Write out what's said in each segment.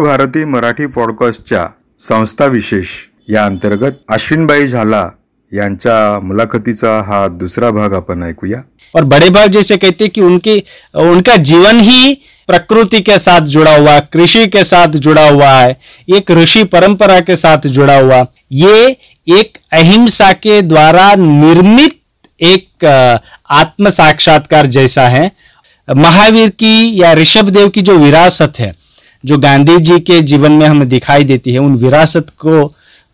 भारती मराठी पॉडकास्टच्या संस्था विशेष या अंतर्गत अश्विनबाई झाला यांच्या मुलाखतीचा हा दूसरा भाग आपण ऐकूया. और बड़े भाग जैसे कहते हैं कि उनकी, उनका जीवन ही प्रकृति के साथ जुड़ा हुआ है, कृषि के साथ जुड़ा हुआ है, एक ऋषि परंपरा के साथ जुड़ा हुआ ये एक अहिंसा के द्वारा निर्मित एक आत्म साक्षात्कार जैसा है। महावीर की या ऋषभ देव की जो विरासत है जो गांधी जी के जीवन में हमें दिखाई देती है, उन विरासत को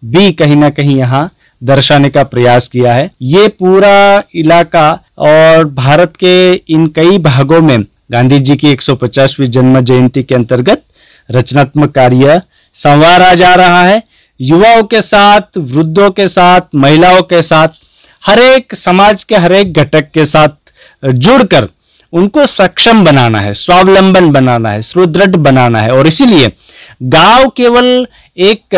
भी कहीं ना कहीं यहाँ दर्शाने का प्रयास किया है। ये पूरा इलाका और भारत के इन कई भागों में गांधी जी की 150वीं जन्म जयंती के अंतर्गत रचनात्मक कार्य संवारा जा रहा है। युवाओं के साथ, वृद्धों के साथ, महिलाओं के साथ, हर एक समाज के हर एक घटक के साथ जुड़कर उनको सक्षम बनाना है, स्वावलंबन बनाना है, सुदृढ़ बनाना है। और इसीलिए गाँव केवल एक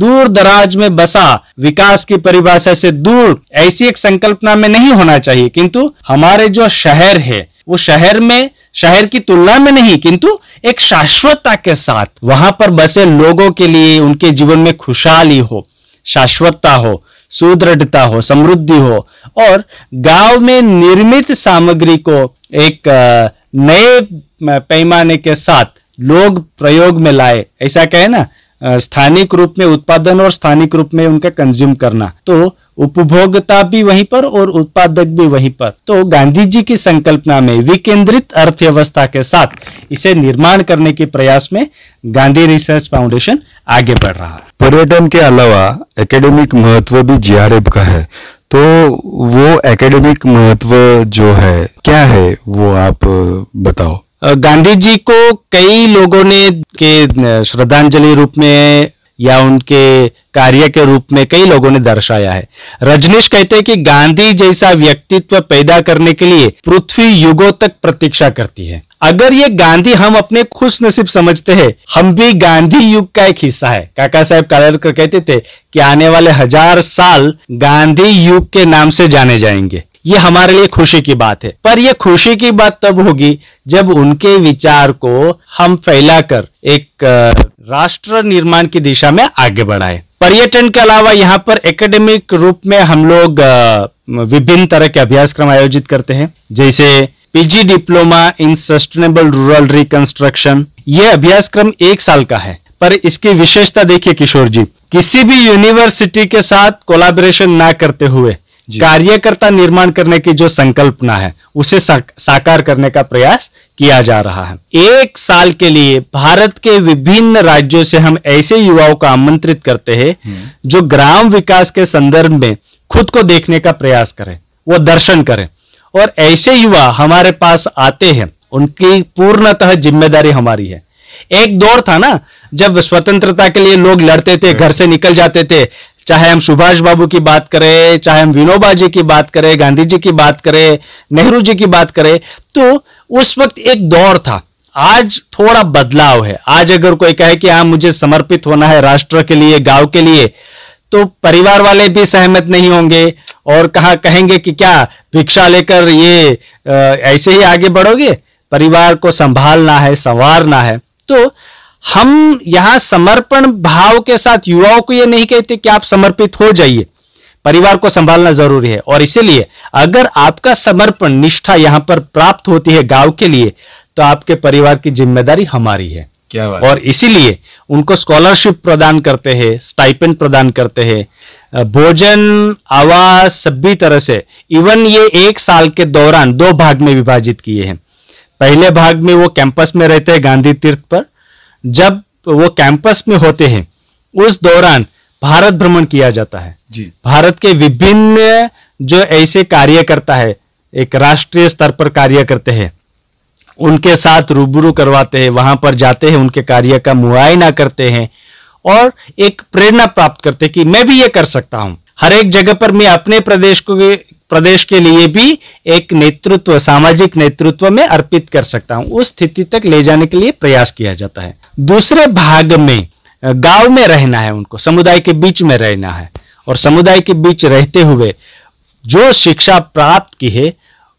दूर दराज में बसा विकास की परिभाषा से दूर ऐसी एक संकल्पना में नहीं होना चाहिए। किंतु हमारे जो शहर है, वो शहर में, शहर की तुलना में नहीं, किंतु एक शाश्वतता के साथ वहाँ पर बसे लोगों के लिए उनके जीवन में खुशहाली हो, शाश्वतता हो, सुदृढ़ता हो, समृद्धि हो। और गाँव में निर्मित सामग्री को एक नए पैमाने के साथ लोग प्रयोग में लाए। ऐसा कहे ना स्थानिक रूप में उत्पादन और स्थानिक रूप में उनका कंज्यूम करना। तो उपभोक्ता भी वहीं पर और उत्पादक भी वहीं पर। तो गांधी जी की संकल्पना में विकेंद्रित अर्थव्यवस्था के साथ इसे निर्माण करने के प्रयास में गांधी रिसर्च फाउंडेशन आगे बढ़ रहा पर्यटन के अलावा एकेडमिक महत्व भी जीआरएफ का है। तो वो एकेडमिक महत्व जो है, क्या है, वो आप बताओ। गांधी जी को कई लोगों ने के श्रद्धांजलि रूप में या उनके कार्य के रूप में कई लोगों ने दर्शाया है। रजनीश कहते हैं कि गांधी जैसा व्यक्तित्व पैदा करने के लिए पृथ्वी युगों तक प्रतीक्षा करती है। अगर ये गांधी हम अपने खुश नसीब समझते हैं, हम भी गांधी युग का एक हिस्सा है। काका साहब कालेलकर कहते थे कि आने वाले हज़ार साल गांधी युग के नाम से जाने जाएँगे। ये हमारे लिए खुशी की बात है। पर यह खुशी की बात तब होगी जब उनके विचार को हम फैलाकर एक राष्ट्र निर्माण की दिशा में आगे बढ़ाए। पर्यटन के अलावा यहाँ पर एकेडमिक रूप में हम लोग विभिन्न तरह के अभ्यासक्रम आयोजित करते हैं। जैसे PG diploma in sustainable rural reconstruction. ये अभ्यासक्रम एक साल का है। पर इसकी विशेषता देखिए किशोर जी, किसी भी यूनिवर्सिटी के साथ कोलाबोरेशन ना करते हुए कार्यकर्ता निर्माण करने की जो संकल्पना है उसे साकार करने का प्रयास किया जा रहा है। एक साल के लिए भारत के विभिन्न राज्यों से हम ऐसे युवाओं को आमंत्रित करते हैं हम्म। जो ग्राम विकास के संदर्भ में खुद को देखने का प्रयास करें वो दर्शन करें। और ऐसे युवा हमारे पास आते हैं उनकी पूर्णतः ज़िम्मेदारी हमारी है। एक दौर था ना जब स्वतंत्रता के लिए लोग लड़ते थे घर से निकल जाते थे चाहे हम सुभाष बाबू की बात करें, चाहे हम विनोबा जी की बात करें, गांधी जी की बात करें, नेहरू जी की बात करें तो उस वक्त एक दौर था। आज थोड़ा बदलाव है। आज अगर कोई कहे कि हाँ मुझे समर्पित होना है राष्ट्र के लिए, गाँव के लिए तो परिवार वाले भी सहमत नहीं होंगे और कहा कहेंगे कि क्या भिक्षा लेकर ये ऐसे ही आगे बढ़ोगे? परिवार को संभालना है, संवारना है। तो हम यहाँ समर्पण भाव के साथ युवाओं को यह नहीं कहते कि आप समर्पित हो जाइए। परिवार को संभालना ज़रूरी है। और इसीलिए अगर आपका समर्पण निष्ठा यहाँ पर प्राप्त होती है गाँव के लिए तो आपके परिवार की ज़िम्मेदारी हमारी है। क्या बात और इसीलिए उनको स्कॉलरशिप प्रदान करते हैं स्टाइपेंड प्रदान करते हैं भोजन आवास सभी तरह से। इवन ये एक साल के दौरान दो भाग में विभाजित किए हैं। पहले भाग में वो कैंपस में रहते हैं गांधी तीर्थ पर जब वो कैंपस में होते हैं उस दौरान भारत भ्रमण किया जाता है। जी। भारत के विभिन्न जो ऐसे कार्य करता है एक राष्ट्रीय स्तर पर कार्य करते हैं उनके साथ रूबरू करवाते हैं वहाँ पर जाते हैं उनके कार्य का मुआयना करते हैं और एक प्रेरणा प्राप्त करते हैं कि मैं भी ये कर सकता हूँ। हर एक जगह पर मैं अपने प्रदेश को प्रदेश के लिए भी एक नेतृत्व सामाजिक नेतृत्व में अर्पित कर सकता हूँ। उस स्थिति तक ले जाने के लिए प्रयास किया जाता है। दूसरे भाग में गाँव में रहना है उनको, समुदाय के बीच में रहना है। और समुदाय के बीच रहते हुए जो शिक्षा प्राप्त की है,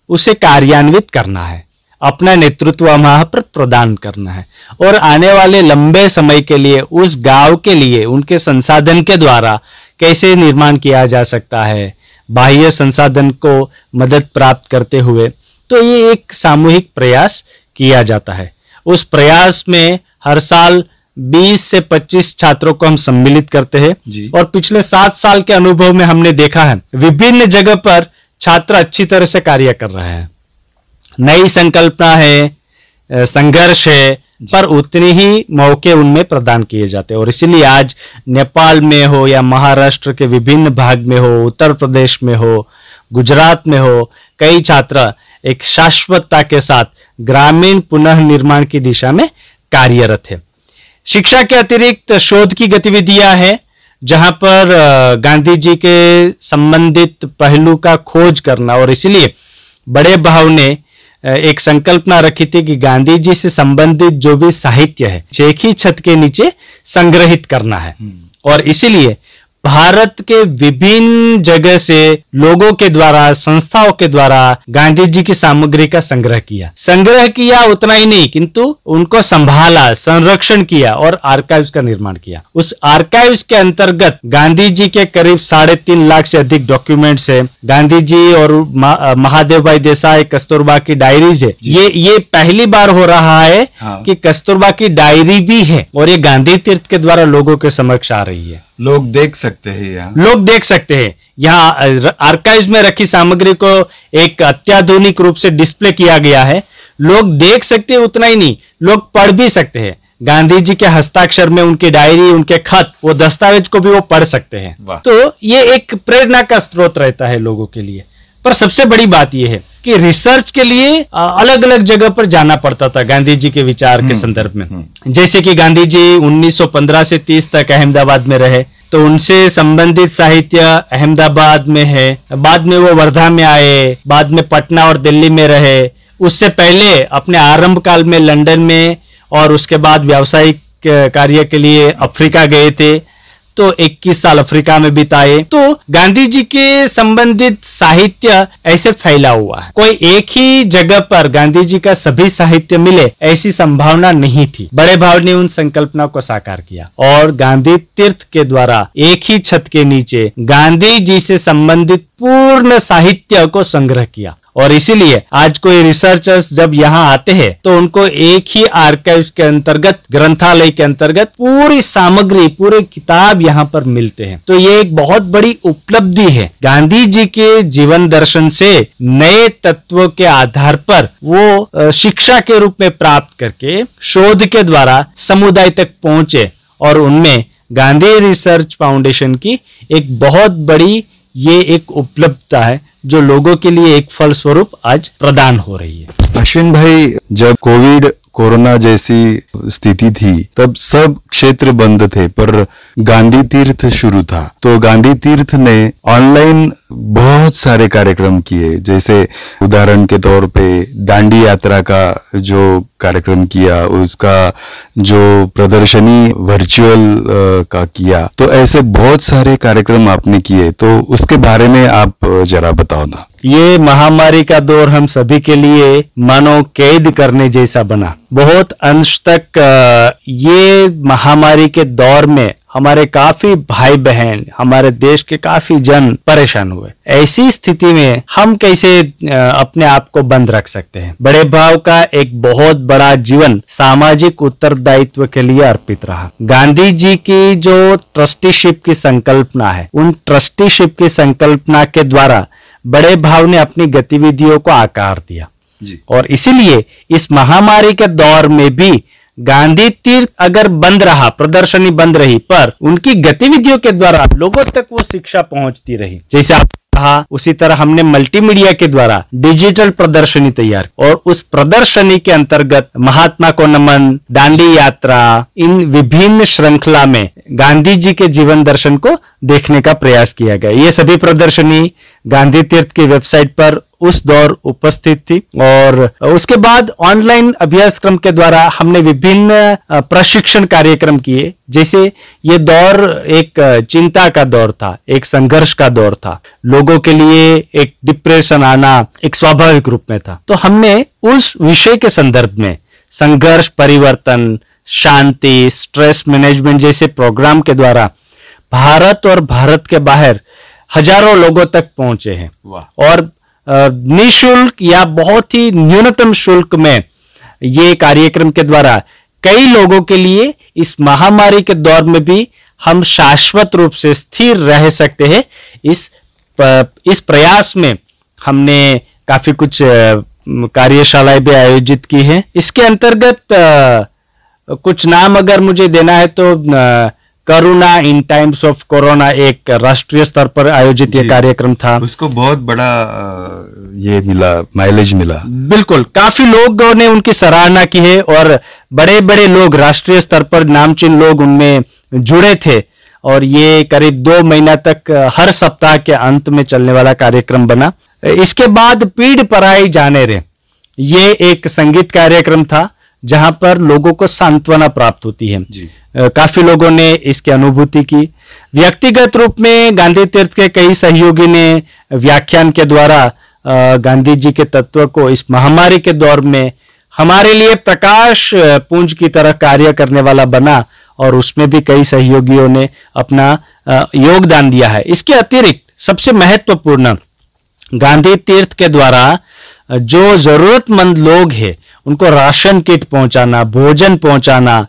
उसे कार्यान्वित करना है। अपना नेतृत्व वहाँ पर प्रदान करना है। और आने वाले लंबे समय के लिए, उस गाँव के लिए, उनके संसाधन के द्वारा कैसे निर्माण किया जा सकता है, बाह्य संसाधन को मदद प्राप्त करते हुए तो ये एक सामूहिक प्रयास किया जाता है। उस प्रयास में हर साल 20 से 25 छात्रों को हम सम्मिलित करते हैं। और पिछले सात साल के अनुभव में हमने देखा है विभिन्न जगह पर छात्र अच्छी तरह से कार्य कर रहे हैं। नई संकल्पना है संघर्ष है पर उतने ही मौके उनमें प्रदान किए जाते हैं। और इसीलिए आज नेपाल में हो या महाराष्ट्र के विभिन्न भाग में हो उत्तर प्रदेश में हो गुजरात में हो कई छात्र एक शाश्वतता के साथ ग्रामीण पुनः निर्माण की दिशा में कार्यरत है। शिक्षा के अतिरिक्त शोध की गतिविधियाँ हैं जहाँ पर गांधी जी के संबंधित पहलू का खोज करना और इसलिए बड़े भाव ने एक संकल्पना रखी थी कि गांधी जी से संबंधित जो भी साहित्य है एक ही छत के नीचे संग्रहित करना है। और इसीलिए भारत के विभिन्न जगह से लोगों के द्वारा संस्थाओं के द्वारा गांधी जी की सामग्री का संग्रह किया। संग्रह किया उतना ही नहीं किंतु उनको संभाला संरक्षण किया और आर्काइव्स का निर्माण किया। उस आर्काइव्स के अंतर्गत गांधी जी के करीब साढ़े तीन लाख से अधिक डॉक्यूमेंट्स है। गांधी जी और महादेव भाई देसाई कस्तूरबा की डायरीज है। ये ये पहली बार हो रहा है हाँ। कि कस्तूरबा की डायरी भी है और ये गांधी तीर्थ के द्वारा लोगों के समक्ष आ रही है। लोग देख सकते हैं यहाँ। लोग देख सकते हैं। यहाँ आर्काइव में रखी सामग्री को एक अत्याधुनिक रूप से डिस्प्ले किया गया है। लोग देख सकते हैं उतना ही नहीं लोग पढ़ भी सकते हैं। गांधी जी के हस्ताक्षर में उनकी डायरी उनके खत वो दस्तावेज़ को भी वो पढ़ सकते हैं। तो ये एक प्रेरणा का स्रोत रहता है लोगों के लिए। पर सबसे बड़ी बात यह है कि रिसर्च के लिए अलग अलग जगह पर जाना पड़ता था गांधी जी के विचार के संदर्भ में। जैसे कि गांधी जी 1915 से 30 तक अहमदाबाद में रहे तो उनसे संबंधित साहित्य अहमदाबाद में है बाद में वो वर्धा में आए बाद में पटना और दिल्ली में रहे। उससे पहले अपने आरंभ काल में लंदन में और उसके बाद व्यावसायिक कार्य के लिए अफ्रीका गए थे। तो 21 साल अफ्रीका में बिताए। तो गांधी जी के संबंधित साहित्य ऐसे फैला हुआ है। कोई एक ही जगह पर गांधी जी का सभी साहित्य मिले, ऐसी संभावना नहीं थी। बड़े भाव ने उन संकल्पना को साकार किया और गांधी तीर्थ के द्वारा एक ही छत के नीचे गांधी जी से संबंधित पूर्ण साहित्य को संग्रह किया। और इसीलिए आज कोई रिसर्चर्स जब यहाँ आते हैं तो उनको एक ही आर्काइव्स के अंतर्गत, ग्रंथालय के अंतर्गत पूरी सामग्री, पूरे किताब यहाँ पर मिलते हैं। तो ये एक बहुत बड़ी उपलब्धि है। गांधी जी के जीवन दर्शन से नए तत्वों के आधार पर वो शिक्षा के रूप में प्राप्त करके शोध के द्वारा समुदाय तक पहुँचे और उनमें गांधी रिसर्च फाउंडेशन की एक बहुत बड़ी ये एक उपलब्धता है। जो लोगों के लिए एक फल स्वरूप आज प्रदान हो रही है। अश्विन भाई, जब कोविड, कोरोना जैसी स्थिति थी, तब सब क्षेत्र बंद थे, पर गांधी तीर्थ शुरू था। तो गांधी तीर्थ ने ऑनलाइन बहुत सारे कार्यक्रम किए, जैसे उदाहरण के तौर पे दांडी यात्रा का जो कार्यक्रम किया, उसका जो प्रदर्शनी वर्चुअल का किया। तो ऐसे बहुत सारे कार्यक्रम आपने किए तो उसके बारे में आप जरा बताओ ना। ये महामारी का दौर हम सभी के लिए मानो कैद करने जैसा बना। बहुत अंश तक ये महामारी के दौर में हमारे काफ़ी भाई बहन हमारे देश के काफ़ी जन परेशान हुए। ऐसी स्थिति में हम कैसे अपने आप को बंद रख सकते हैं? बड़े भाव का एक बहुत बड़ा जीवन सामाजिक उत्तरदायित्व के लिए अर्पित रहा। गांधी जी की जो ट्रस्टीशिप की संकल्पना है, उन ट्रस्टीशिप की संकल्पना के द्वारा बड़े भाव ने अपनी गतिविधियों को आकार दिया। जी। और इसीलिए इस महामारी के दौर में भी गांधी तीर्थ अगर बंद रहा प्रदर्शनी बंद रही पर उनकी गतिविधियों के द्वारा लोगों तक वो शिक्षा पहुँचती रही। जैसे आप कहा उसी तरह हमने मल्टीमीडिया के द्वारा डिजिटल प्रदर्शनी तैयार और उस प्रदर्शनी के अंतर्गत महात्मा को नमन दांडी यात्रा इन विभिन्न श्रृंखला में गांधी जी के जीवन दर्शन को देखने का प्रयास किया गया। ये सभी प्रदर्शनी गांधी तीर्थ की वेबसाइट पर उस दौर उपस्थित थी और उसके बाद ऑनलाइन अभ्यास क्रम के द्वारा हमने विभिन्न प्रशिक्षण कार्यक्रम किए। जैसे ये दौर एक चिंता का दौर था, एक संघर्ष का दौर था। लोगों के लिए एक डिप्रेशन आना एक स्वाभाविक रूप में था। तो हमने उस विषय के संदर्भ में संघर्ष, परिवर्तन, शांति, स्ट्रेस मैनेजमेंट जैसे प्रोग्राम के द्वारा भारत और भारत के बाहर हज़ारों लोगों तक पहुँचे हैं। और निशुल्क या बहुत ही न्यूनतम शुल्क में ये कार्यक्रम के द्वारा कई लोगों के लिए इस महामारी के दौर में भी हम शाश्वत रूप से स्थिर रह सकते हैं। इस इस प्रयास में हमने काफ़ी कुछ कार्यशालाएँ भी आयोजित की हैं। इसके अंतर्गत कुछ नाम अगर मुझे देना है तो करुणा इन टाइम्स ऑफ़ कोरोना एक राष्ट्रीय स्तर पर आयोजित ये कार्यक्रम था। उसको बहुत बड़ा ये मिला माइलेज मिला। बिल्कुल काफ़ी लोगों ने उनकी सराहना की है और बड़े बड़े लोग राष्ट्रीय स्तर पर नामचीन लोग उनमें जुड़े थे और ये करीब दो महीना तक हर सप्ताह के अंत में चलने वाला कार्यक्रम बना। इसके बाद पीढ़ पराई जाने रे। ये एक संगीत कार्यक्रम था। जहाँ पर लोगों को सांत्वना प्राप्त होती है। जी। काफ़ी लोगों ने इसकी अनुभूति की। व्यक्तिगत रूप में गांधी तीर्थ के कई सहयोगी ने व्याख्यान के द्वारा गांधी जी के तत्व को इस महामारी के दौर में हमारे लिए प्रकाश पुंज की तरह कार्य करने वाला बना और उसमें भी कई सहयोगियों ने अपना योगदान दिया है। इसके अतिरिक्त सबसे महत्वपूर्ण गांधी तीर्थ के द्वारा जो जरूरतमंद लोग हैं उनको राशन किट पहुंचाना भोजन पहुंचाना।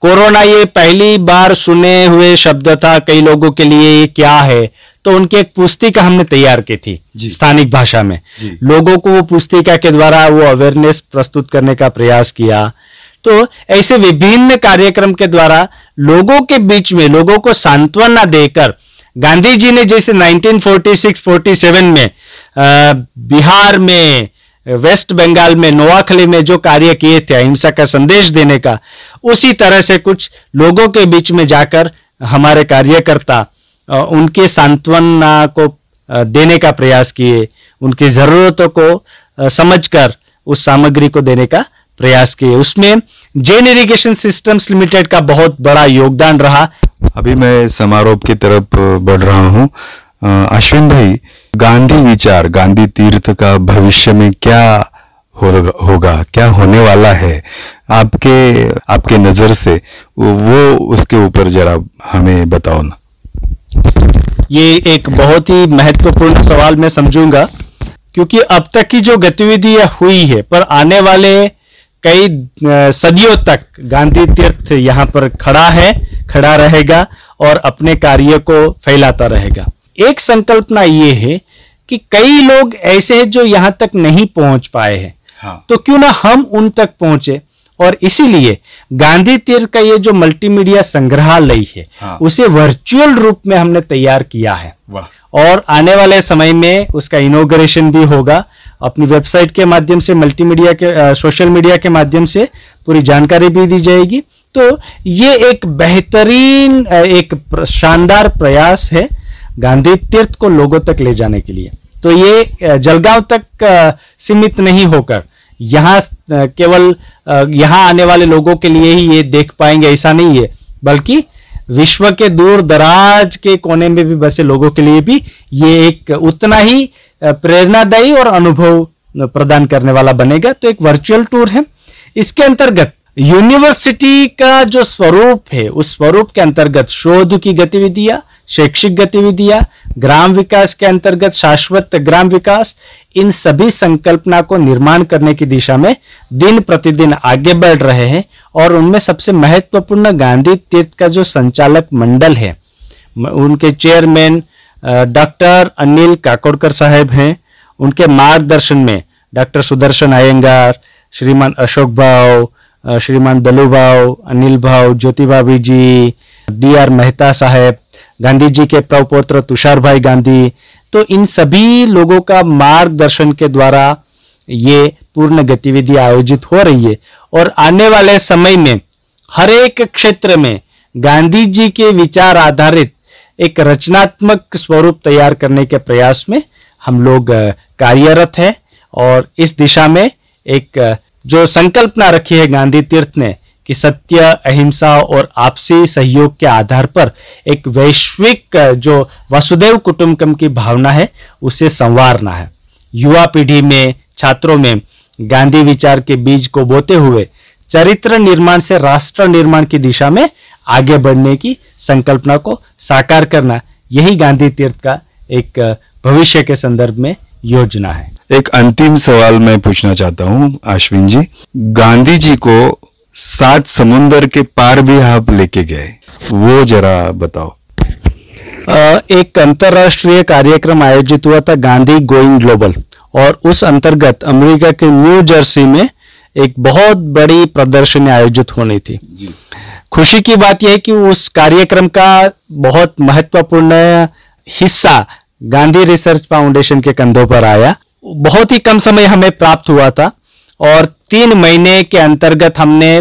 कोरोना ये पहली बार सुने हुए शब्द था कई लोगों के लिए ये क्या है? तो उनकी एक पुस्तिका हमने तैयार की थी स्थानिक भाषा में। लोगों को वो पुस्तिका के द्वारा वो अवेयरनेस प्रस्तुत करने का प्रयास किया। तो ऐसे विभिन्न कार्यक्रम के द्वारा लोगों के बीच में लोगों को सांत्वना देकर गांधी जी ने जैसे 1946-47 में अ, बिहार में वेस्ट बंगाल में, नोआखली में जो कार्य किए थे, अहिंसा का संदेश देने का, उसी तरह से कुछ लोगों के बीच में जाकर हमारे कार्यकर्ता उनके सांत्वना को देने का प्रयास किए, उनकी जरूरतों को समझकर उस सामग्री को देने का प्रयास किए। उसमें जैन इरीगेशन सिस्टम्स लिमिटेड का बहुत बड़ा योगदान रहा। अभी मैं समारोह की तरफ़ बढ़ रहा हूँ। अश्विन भाई, गांधी विचार, गांधी तीर्थ का भविष्य में क्या होगा होगा, क्या होने वाला है? आपके आपके नज़र से वो उसके ऊपर जरा हमें बताओ ना। ये एक बहुत ही महत्वपूर्ण सवाल मैं समझूँगा, क्योंकि अब तक की जो गतिविधियाँ हुई है, पर आने वाले कई सदियों तक गांधी तीर्थ यहाँ पर खड़ा है, खड़ा रहेगा और अपने कार्य को फैलाता रहेगा। एक संकल्पना ये है कि कई लोग ऐसे हैं जो यहाँ तक नहीं पहुँच पाए हैं। हाँ। तो क्यों ना हम उन तक पहुँचे? और इसीलिए गांधी तीर्थ का ये जो मल्टीमीडिया संग्रहालय है हाँ। उसे वर्चुअल रूप में हमने तैयार किया है। और आने वाले समय में उसका इनोग्रेशन भी होगा। अपनी वेबसाइट के माध्यम से मल्टीमीडिया के अ, सोशल मीडिया के माध्यम से पूरी जानकारी भी दी जाएगी। तो ये एक बेहतरीन एक शानदार प्रयास है। गांधी तीर्थ को लोगों तक ले जाने के लिए। तो ये जलगांव तक सीमित नहीं होकर, यहाँ केवल यहाँ आने वाले लोगों के लिए ही ये देख पाएँगे, ऐसा नहीं है। बल्कि विश्व के दूर दराज के कोने में भी बसे लोगों के लिए भी ये एक उतना ही प्रेरणादायी और अनुभव प्रदान करने वाला बनेगा। तो एक वर्चुअल टूर है। इसके अंतर्गत यूनिवर्सिटी का जो स्वरूप है, उस स्वरूप के अंतर्गत शोध की गतिविधियाँ शैक्षिक गतिविधियाँ, ग्राम विकास के अंतर्गत शाश्वत ग्राम विकास, इन सभी संकल्पना को निर्माण करने की दिशा में दिन प्रतिदिन आगे बढ़ रहे हैं और उनमें सबसे महत्वपूर्ण गांधी तीर्थ का जो संचालक मंडल है उनके चेयरमैन डॉक्टर अनिल काकोडकर साहब हैं। उनके मार्गदर्शन में डॉक्टर सुदर्शन अयंगार श्रीमान अशोक भाव श्रीमान दलू भाव, अनिल भाव ज्योति भाभी जी, डी आर मेहता साहब गांधी जी के प्रपौत्र तुषार भाई गांधी। तो इन सभी लोगों का मार्गदर्शन के द्वारा ये पूर्ण गतिविधि आयोजित हो रही है। और आने वाले समय में हर एक क्षेत्र में गांधी जी के विचार आधारित एक रचनात्मक स्वरूप तैयार करने के प्रयास में हम लोग कार्यरत हैं। और इस दिशा में एक जो संकल्पना रखी है गांधी तीर्थ ने कि सत्य, अहिंसा और आपसी सहयोग के आधार पर एक वैश्विक जो वसुदेव कुटुंबकम की भावना है, उसे संवारना है। युवा पीढ़ी में, छात्रों में गांधी विचार के बीज को बोते हुए चरित्र निर्माण से राष्ट्र निर्माण की दिशा में आगे बढ़ने की संकल्पना को साकार करना, यही गांधी तीर्थ का एक भविष्य के संदर्भ में योजना है। एक अंतिम सवाल मैं पूछना चाहता हूँ, अश्विन जी। गांधी जी को सात समुंदर के पार भी आप लेके गए। वो जरा बताओ। एक अंतरराष्ट्रीय कार्यक्रम आयोजित हुआ था गांधी गोइंग ग्लोबल और उस अंतर्गत अमेरिका के न्यू जर्सी में एक बहुत बड़ी प्रदर्शनी आयोजित होनी थी। खुशी की बात यह है कि उस कार्यक्रम का बहुत महत्वपूर्ण हिस्सा गांधी रिसर्च फाउंडेशन के कंधों पर आया। बहुत ही कम समय हमें प्राप्त हुआ था। और तीन महीने के अंतर्गत हमने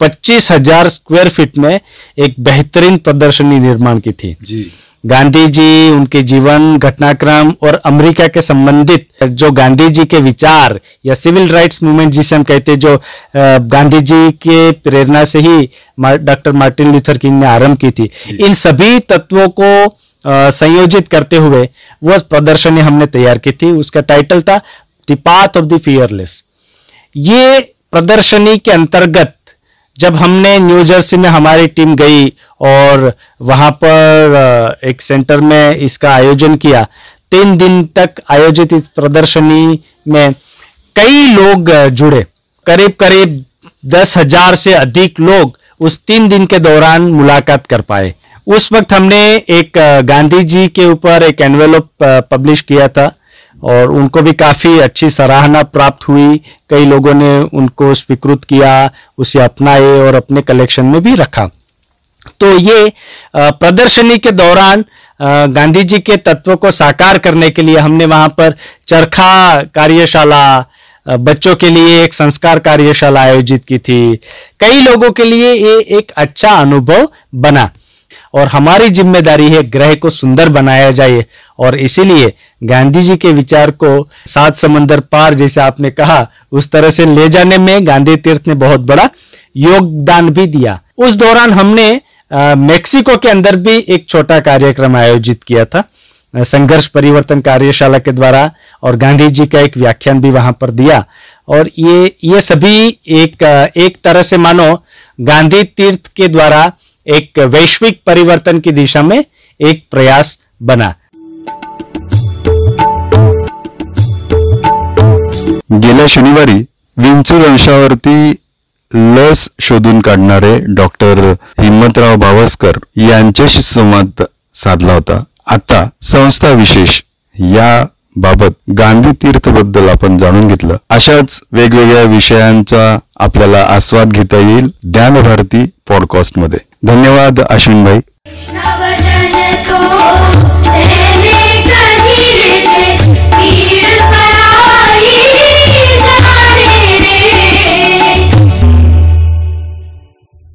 पच्चीस हज़ार स्क्वायर फीट में एक बेहतरीन प्रदर्शनी निर्माण की थी। जी। गांधी जी उनके जीवन घटनाक्रम और अमेरिका के संबंधित जो गांधी जी के विचार या सिविल राइट्स मूवमेंट जिसे हम कहते हैं जो गांधी जी के प्रेरणा से ही डॉक्टर मार्टिन लूथर किंग ने आरंभ की थी। इन सभी तत्वों को संयोजित करते हुए वह प्रदर्शनी हमने तैयार की थी। उसका टाइटल था the path of the fearless ये प्रदर्शनी के अंतर्गत जब हमने न्यू जर्सी में हमारी टीम गई और वहाँ पर एक सेंटर में इसका आयोजन किया, तीन दिन तक आयोजित इस प्रदर्शनी में कई लोग जुड़े। करीब करीब दस हज़ार से अधिक लोग उस तीन दिन के दौरान मुलाकात कर पाए। उस वक्त हमने एक गांधी जी के ऊपर एक एनवेलप पब्लिश किया था। और उनको भी काफ़ी अच्छी सराहना प्राप्त हुई। कई लोगों ने उनको स्वीकृत किया, उसे अपनाए और अपने कलेक्शन में भी रखा। तो ये प्रदर्शनी के दौरान गांधी जी के तत्वों को साकार करने के लिए हमने वहाँ पर चरखा कार्यशाला बच्चों के लिए एक संस्कार कार्यशाला आयोजित की थी। कई लोगों के लिए ये एक अच्छा अनुभव बना। और हमारी ज़िम्मेदारी है ग्रह को सुंदर बनाया जाए और इसीलिए गांधी जी के विचार को सात समंदर पार जैसे आपने कहा, उस तरह से ले जाने में गांधी तीर्थ ने बहुत बड़ा योगदान भी दिया। उस दौरान हमने मेक्सिको के अंदर भी एक छोटा कार्यक्रम आयोजित किया था संघर्ष परिवर्तन कार्यशाला के द्वारा और गांधी जी का एक व्याख्यान भी वहाँ पर दिया। और ये ये सभी एक एक तरह से मानो गांधी तीर्थ के द्वारा एक वैश्विक परिवर्तन की दिशा में एक प्रयास बना। गेल्या शनिवारी विंचूर अंशावरती लस शोधून काढणारे डॉक्टर हिम्मतराव भावस्कर यांच्याशी संवाद साधला होता. आता संस्था विशेष या बाबत गांधी तीर्थबद्दल आपण जाणून घेतलं. अशाच वेगवेगळ्या विषयांचा आपल्याला आस्वाद घेता येईल ज्ञानभारती पॉडकास्टमध्ये. धन्यवाद अश्विन भाई